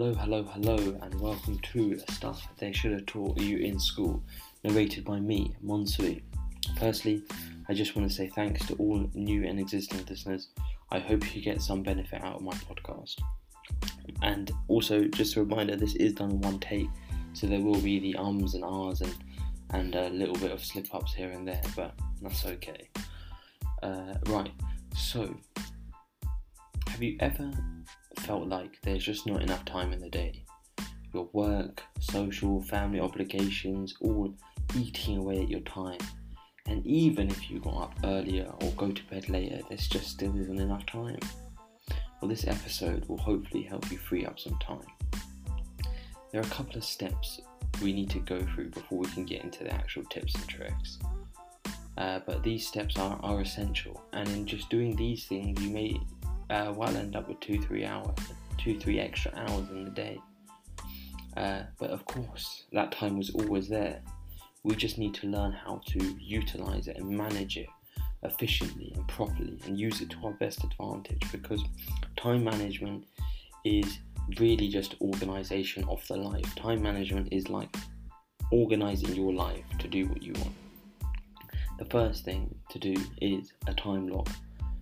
Hello, hello, hello, and welcome to Stuff They Should Have Taught You in School, narrated by me, Monsui. Firstly, I just want to say thanks to all new and existing listeners. I hope you get some benefit out of my podcast. And also, just a reminder, this is done in one take, so there will be the ums and ahs and, and a little bit of slip ups here and there, but that's okay. Uh, right, so, have you ever felt like there's just not enough time in the day? Your work, social, family obligations, all eating away at your time. And even if you got up earlier or go to bed later, there just still isn't enough time. Well, this episode will hopefully help you free up some time. There are a couple of steps we need to go through before we can get into the actual tips and tricks. Uh, but these steps are, are essential, and in just doing these things, you may uh, well end up with two, three hours, two, three extra hours in the day. Uh, but of course, that time was always there. We just need to learn how to utilize it and manage it efficiently and properly and use it to our best advantage because time management is really just organization of the life. Time management is like organizing your life to do what you want. The first thing to do is a time log.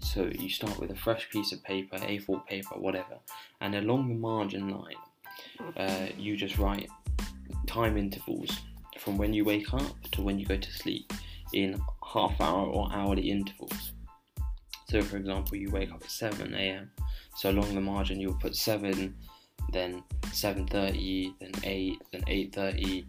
So you start with a fresh piece of paper, A4 paper, whatever, and along the margin line, uh, you just write time intervals from when you wake up to when you go to sleep in half hour or hourly intervals. So, for example, you wake up at 7 a.m. So along the margin, you'll put 7, then 7:30, then 8, then 8:30.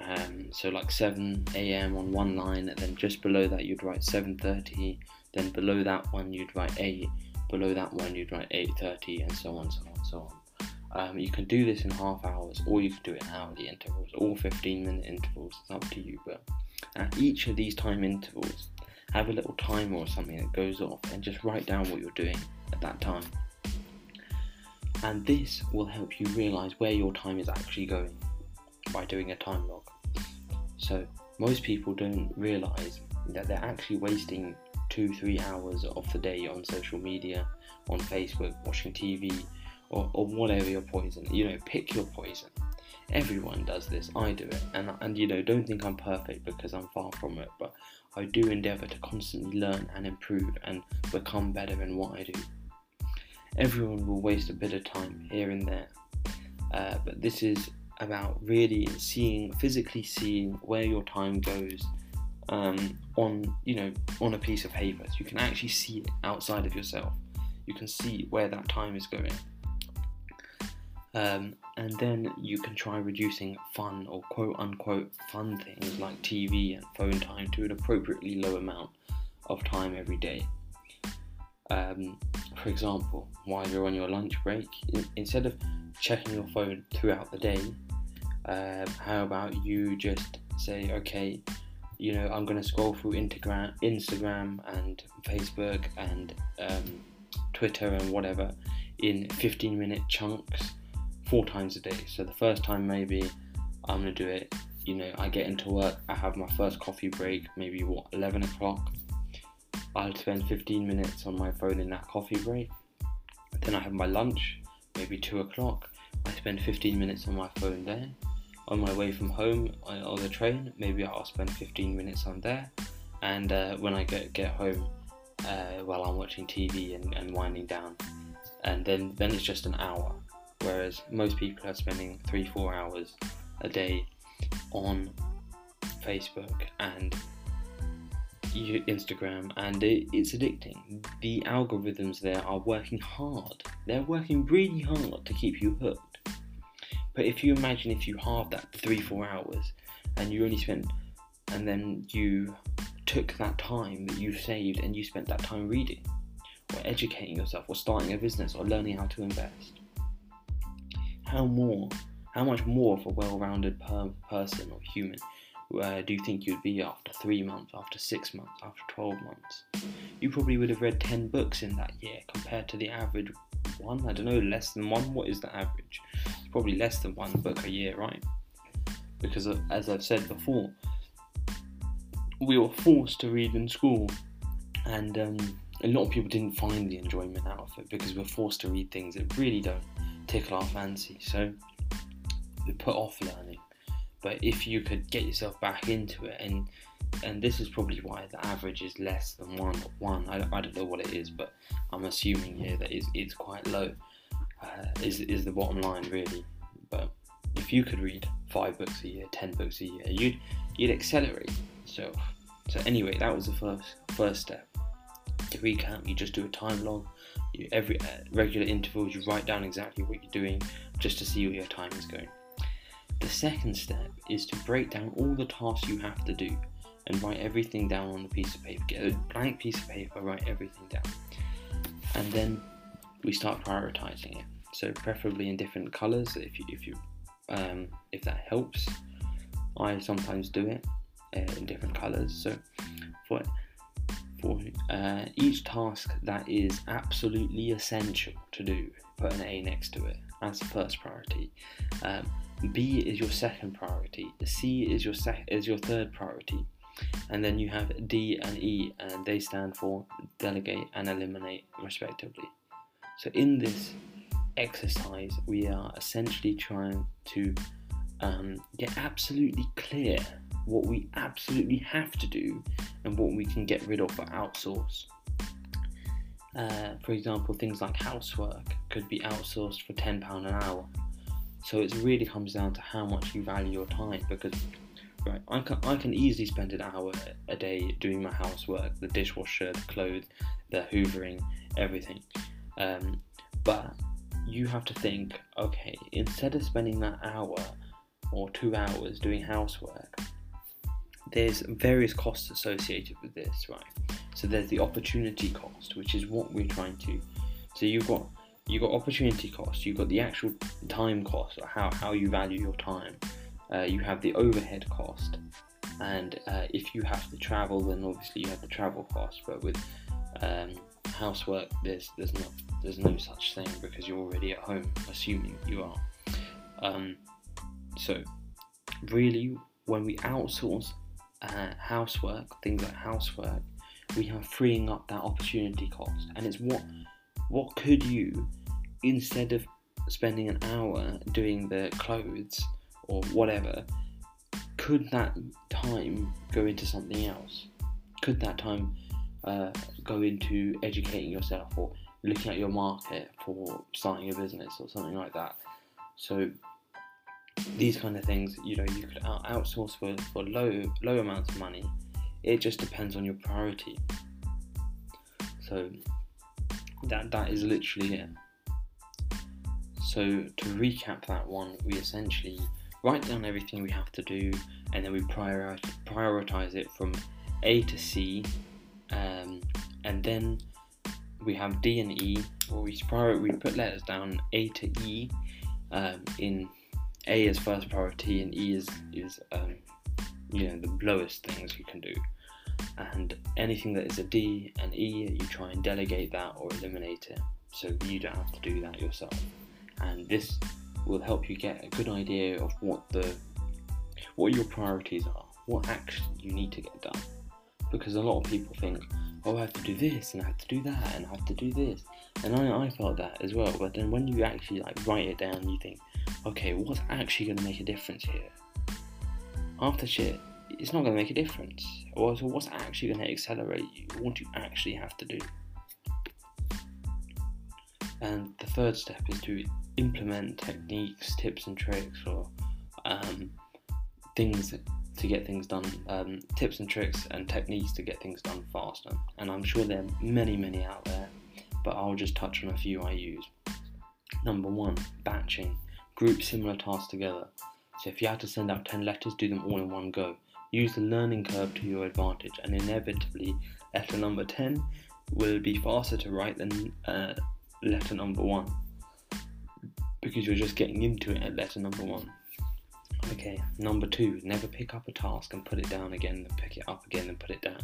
Um, so like 7 a.m. on one line, and then just below that you'd write 7:30. Then below that one you'd write 8. Below that one you'd write 8:30, and so on, so on, so on. Um, you can do this in half hours, or you can do it in hourly intervals, or 15 minute intervals. It's up to you. But at each of these time intervals, have a little timer or something that goes off, and just write down what you're doing at that time. And this will help you realize where your time is actually going by doing a time log. So most people don't realize that they're actually wasting two, three hours of the day on social media, on Facebook, watching TV, or, or whatever your poison. You know, pick your poison. Everyone does this. I do it, and and you know, don't think I'm perfect because I'm far from it. But I do endeavour to constantly learn and improve and become better in what I do. Everyone will waste a bit of time here and there, uh, but this is about really seeing, physically seeing where your time goes um, on, you know, on a piece of paper. So you can actually see it outside of yourself. You can see where that time is going. Um, and then you can try reducing fun or quote unquote fun things like TV and phone time to an appropriately low amount of time every day. Um, for example, while you're on your lunch break, instead of checking your phone throughout the day, uh, how about you just say, okay, you know, I'm going to scroll through Instagram, Instagram and Facebook and um, Twitter and whatever in 15 minute chunks four times a day. So the first time maybe I'm gonna do it. You know, I get into work, I have my first coffee break, maybe what 11 o'clock. I'll spend 15 minutes on my phone in that coffee break. Then I have my lunch, maybe two o'clock. I spend 15 minutes on my phone there. On my way from home on the train, maybe I'll spend 15 minutes on there. And uh, when I get get home, uh, while I'm watching TV and, and winding down, and then then it's just an hour whereas most people are spending three, four hours a day on Facebook and Instagram, and it, it's addicting. The algorithms there are working hard, they're working really hard to keep you hooked. But if you imagine if you halve that three, four hours and you only spent, and then you took that time that you've saved and you spent that time reading or educating yourself or starting a business or learning how to invest how more, how much more of a well-rounded per- person or human uh, do you think you'd be after three months, after six months, after 12 months? You probably would have read 10 books in that year compared to the average one. I don't know, less than one. What is the average? Probably less than one book a year, right? Because, as I've said before, we were forced to read in school, and um, a lot of people didn't find the enjoyment out of it because we're forced to read things that really don't tickle our fancy. So we put off learning. But if you could get yourself back into it, and and this is probably why the average is less than one. One, I, I don't know what it is, but I'm assuming here that it's, it's quite low. Uh, is is the bottom line really? But if you could read five books a year, ten books a year, you'd you'd accelerate. So so anyway, that was the first first step. To recap, you just do a time log. You, every uh, regular intervals, you write down exactly what you're doing, just to see where your time is going. The second step is to break down all the tasks you have to do and write everything down on a piece of paper. Get a blank piece of paper, write everything down. And then we start prioritizing it. So preferably in different colors if you if you um, if that helps. I sometimes do it uh, in different colors. So for for uh, each task that is absolutely essential to do, put an A next to it. That's the first priority. Um, B is your second priority. C is your sec- is your third priority, and then you have D and E, and they stand for delegate and eliminate respectively. So in this exercise, we are essentially trying to um, get absolutely clear what we absolutely have to do and what we can get rid of or outsource. Uh, for example, things like housework could be outsourced for £10 an hour so it really comes down to how much you value your time because right, I can I can easily spend an hour a day doing my housework, the dishwasher, the clothes, the hoovering, everything. Um, but you have to think, okay, instead of spending that hour or two hours doing housework, there's various costs associated with this, right? So there's the opportunity cost, which is what we're trying to. So you've got you've got opportunity cost, you've got the actual time cost, or how, how you value your time. Uh, you have the overhead cost, and uh, if you have to travel, then obviously you have the travel cost. But with um, housework, there's there's not there's no such thing because you're already at home, assuming you are. Um, so, really, when we outsource uh, housework, things like housework, we are freeing up that opportunity cost, and it's what what could you, instead of spending an hour doing the clothes or whatever, could that time go into something else? Could that time uh, go into educating yourself or looking at your market for starting a business or something like that? So these kind of things, you know, you could outsource for, for low low amounts of money. It just depends on your priority. So that that is literally it. So to recap that one, we essentially write down everything we have to do, and then we prioritize, prioritize it from A to C, um, and then we have D and E, where we we put letters down A to E, um, in A is first priority, and E is is um, you know the lowest things you can do and anything that is a D and E, you try and delegate that or eliminate it so you don't have to do that yourself. And this will help you get a good idea of what the what your priorities are, what action you need to get done. Because a lot of people think, oh, I have to do this and I have to do that and I have to do this, and I, I felt that as well. But then when you actually like write it down, you think, okay, what's actually going to make a difference here? After shit, it's not going to make a difference. Or so what's actually going to accelerate you? What do you actually have to do? And the third step is to implement techniques, tips, and tricks, or um, things to get things done, um, tips and tricks and techniques to get things done faster. And I'm sure there are many, many out there, but I'll just touch on a few I use. Number one, batching. Group similar tasks together. So if you had to send out 10 letters, do them all in one go. Use the learning curve to your advantage, and inevitably, letter number 10 will be faster to write than uh, letter number 1 because you're just getting into it at letter number 1. Okay, number 2, never pick up a task and put it down again, then pick it up again and put it down.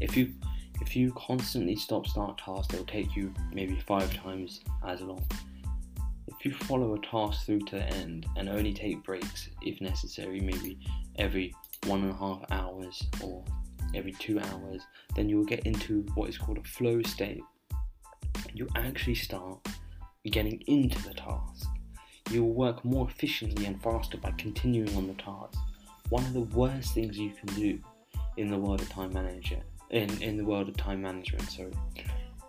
If you if you constantly stop start tasks, it will take you maybe five times as long. If you follow a task through to the end and only take breaks if necessary, maybe every one and a half hours or every two hours, then you'll get into what is called a flow state. You actually start getting into the task. You will work more efficiently and faster by continuing on the task. One of the worst things you can do in the world of time manager in, in the world of time management, sorry,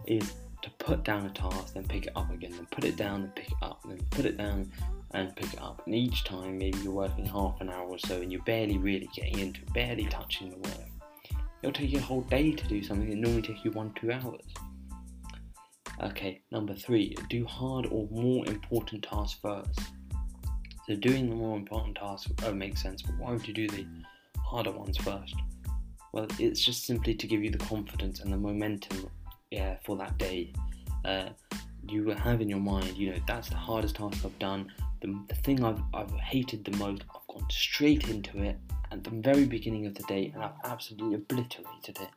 is to put down a task, then pick it up again, then put it down and pick it up, then put it down and pick it up. And each time, maybe you're working half an hour or so, and you're barely really getting into it, barely touching the work. It'll take you a whole day to do something that normally takes you one two hours. Okay, number three, do hard or more important tasks first. So doing the more important tasks oh, makes sense, but why would you do the harder ones first? Well, it's just simply to give you the confidence and the momentum yeah, for that day. Uh, you will have in your mind, you know, that's the hardest task I've done. The, the thing I've, I've hated the most, I've gone straight into it at the very beginning of the day and I've absolutely obliterated it.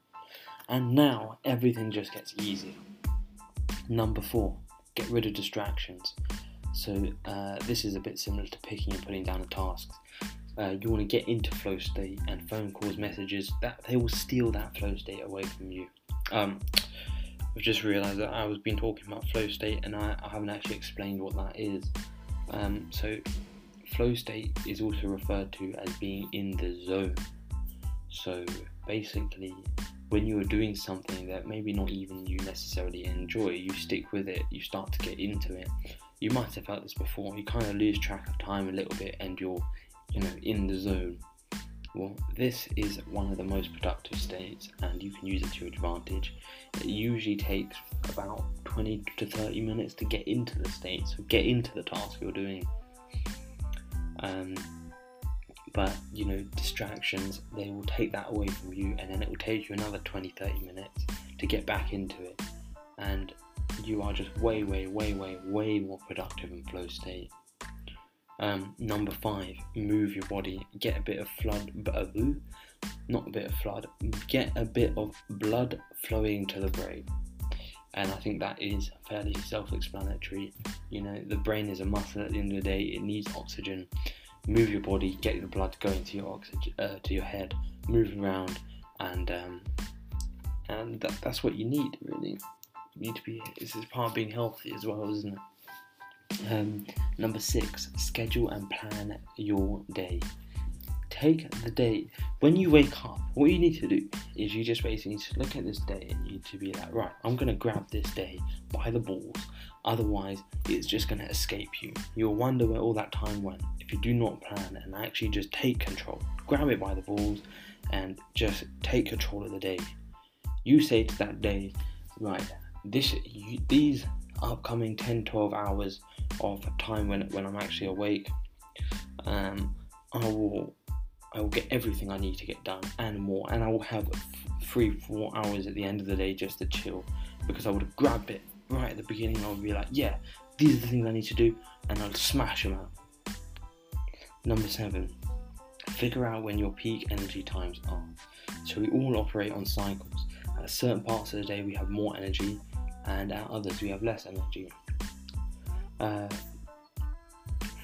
And now everything just gets easier. Number four, get rid of distractions. So uh, this is a bit similar to picking and putting down the tasks. Uh, you want to get into flow state, and phone calls, messages that they will steal that flow state away from you. Um, I've just realised that I was been talking about flow state, and I, I haven't actually explained what that is. Um, so, flow state is also referred to as being in the zone. So basically, when you are doing something that maybe not even you necessarily enjoy, you stick with it, you start to get into it. You might have felt this before, you kind of lose track of time a little bit and you're, you know, in the zone. Well, this is one of the most productive states and you can use it to your advantage. It usually takes about 20 to 30 minutes to get into the state, so get into the task you're doing. Um, but you know distractions they will take that away from you and then it will take you another 20 30 minutes to get back into it. And you are just way way way way way more productive in flow state. Um, number five move your body. Get a bit of flood not a bit of flood get a bit of blood flowing to the brain. And I think that is fairly self-explanatory. You know, the brain is a muscle at the end of the day; it needs oxygen, move your body, get the blood going to your oxygen, uh, to your head, move around, and um, and that, that's what you need really. You need to be. This is part of being healthy as well, isn't it? Um, number six, schedule and plan your day. Take the day when you wake up. What you need to do is you just basically need to look at this day and you need to be like, right, I'm gonna grab this day by the balls. Otherwise, it's just gonna escape you. You'll wonder where all that time went if you do not plan and actually just take control, grab it by the balls and just take control of the day. You say to that day, right, this you, these upcoming 10 12 hours of time when, when I'm actually awake, um, I will I will get everything I need to get done and more, and I will have three, four hours at the end of the day just to chill because I would have grabbed it right at the beginning. I would be like, yeah, these are the things I need to do, and I'll smash them out. Number seven, figure out when your peak energy times are. So we all operate on cycles. At certain parts of the day, we have more energy, and at others, we have less energy. Uh,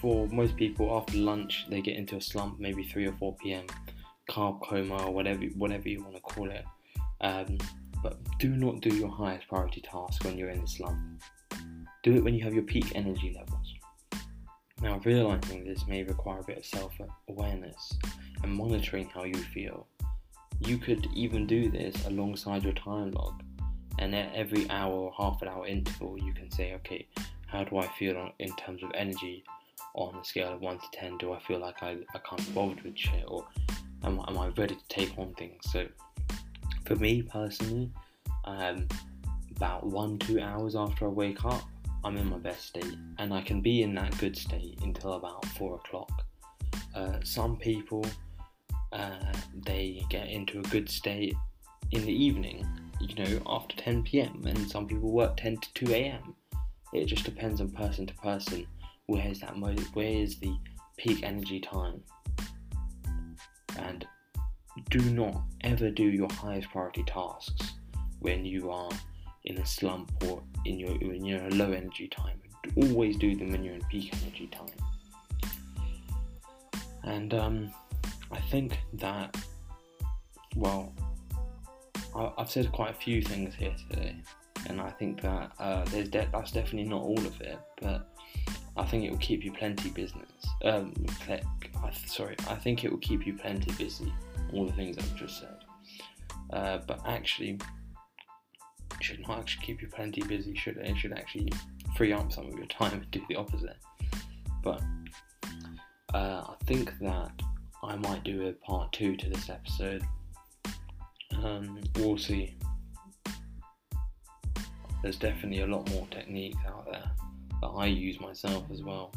for most people, after lunch, they get into a slump, maybe 3 or 4 p.m., carb coma, or whatever, whatever you want to call it. Um, but do not do your highest priority task when you're in the slump. Do it when you have your peak energy levels. Now, realizing this may require a bit of self awareness and monitoring how you feel. You could even do this alongside your time log, and at every hour or half an hour interval, you can say, okay, how do I feel in terms of energy on a scale of 1 to 10? Do I feel like I, I can't be bothered with shit, or am, am I ready to take on things? So, for me personally, um, about one, two hours after I wake up, I'm in my best state, and I can be in that good state until about four o'clock. Uh, some people uh, they get into a good state in the evening, you know, after 10 p.m., and some people work 10 to 2 a.m. It just depends on person to person. Where is that? Mo- where is the peak energy time? And do not ever do your highest priority tasks when you are in a slump or in your when you're in a low energy time. Always do them when you're in peak energy time. And um, I think that well, I've said quite a few things here today. And I think that uh, there's de- that's definitely not all of it, but I think it will keep you plenty business. Um, sorry, I think it will keep you plenty busy. All the things I've just said, uh, but actually, should not actually keep you plenty busy. Should it? It should actually free up some of your time and do the opposite. But uh, I think that I might do a part two to this episode. Um, we'll see. There's definitely a lot more techniques out there that I use myself as well.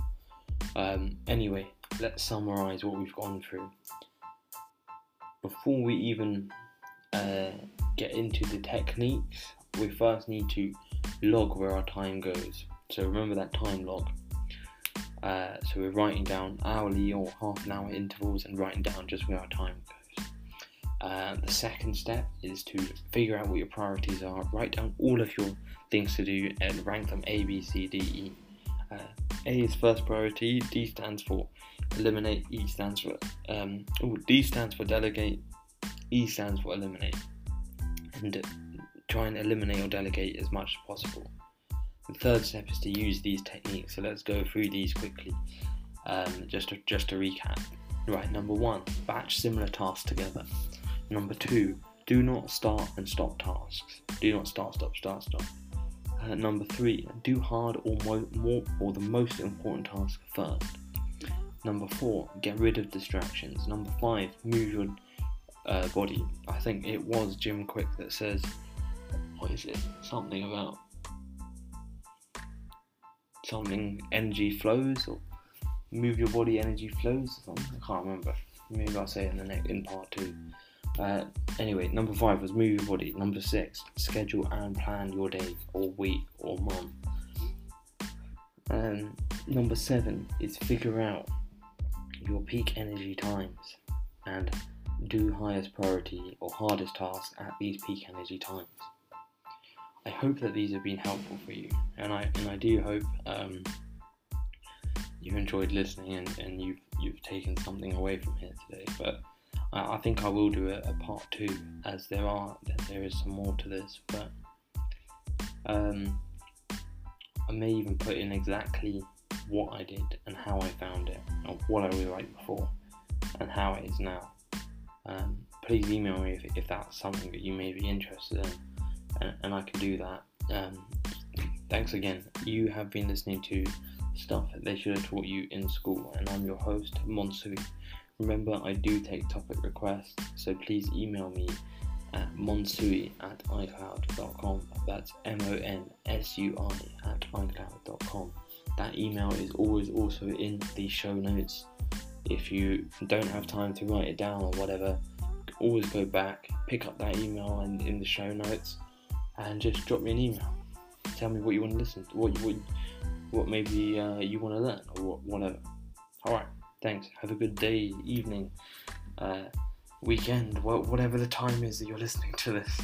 Um, anyway, let's summarize what we've gone through. Before we even uh, get into the techniques, we first need to log where our time goes. So remember that time log. Uh, so we're writing down hourly or half an hour intervals and writing down just where our time goes. Uh, the second step is to figure out what your priorities are. Write down all of your things to do and rank them A, B, C, D, E. Uh, a is first priority. D stands for eliminate. E stands for um, ooh, D stands for delegate. E stands for eliminate. And try and eliminate or delegate as much as possible. The third step is to use these techniques. So let's go through these quickly. Um, just to, just to recap. Right, number one, batch similar tasks together. Number two, do not start and stop tasks. Do not start, stop, start, stop. Uh, number three, do hard or mo- more or the most important task first. Number four, get rid of distractions. Number five, move your uh, body. I think it was Jim Kwik that says, what is it? Something about something energy flows or move your body energy flows I can't remember. Maybe I'll say it in the next in part two. Uh, anyway, number five was move your body. Number six, schedule and plan your day or week or month. And number seven is figure out your peak energy times and do highest priority or hardest tasks at these peak energy times. I hope that these have been helpful for you, and I and I do hope um, you enjoyed listening and, and you've you've taken something away from here today. But I, I think I will do a, a, part two, as there are there is some more to this. But um, I may even put in exactly what I did and how I found it, or what I was like before, and how it is now. Um, please email me if, if that's something that you may be interested in and, and I can do that. Um, thanks again. You have been listening to stuff they should have taught you in school, and I'm your host, Monsui. Remember, I do take topic requests, so please email me at monsui at icloud.com. That's M O N S U I at icloud.com. That email is always also in the show notes. If you don't have time to write it down or whatever, always go back, pick up that email and in the show notes and just drop me an email. Tell me what you want to listen to, what what, what maybe uh, you want to learn, or what, whatever. All right, thanks. Have a good day, evening, uh, weekend, whatever the time is that you're listening to this.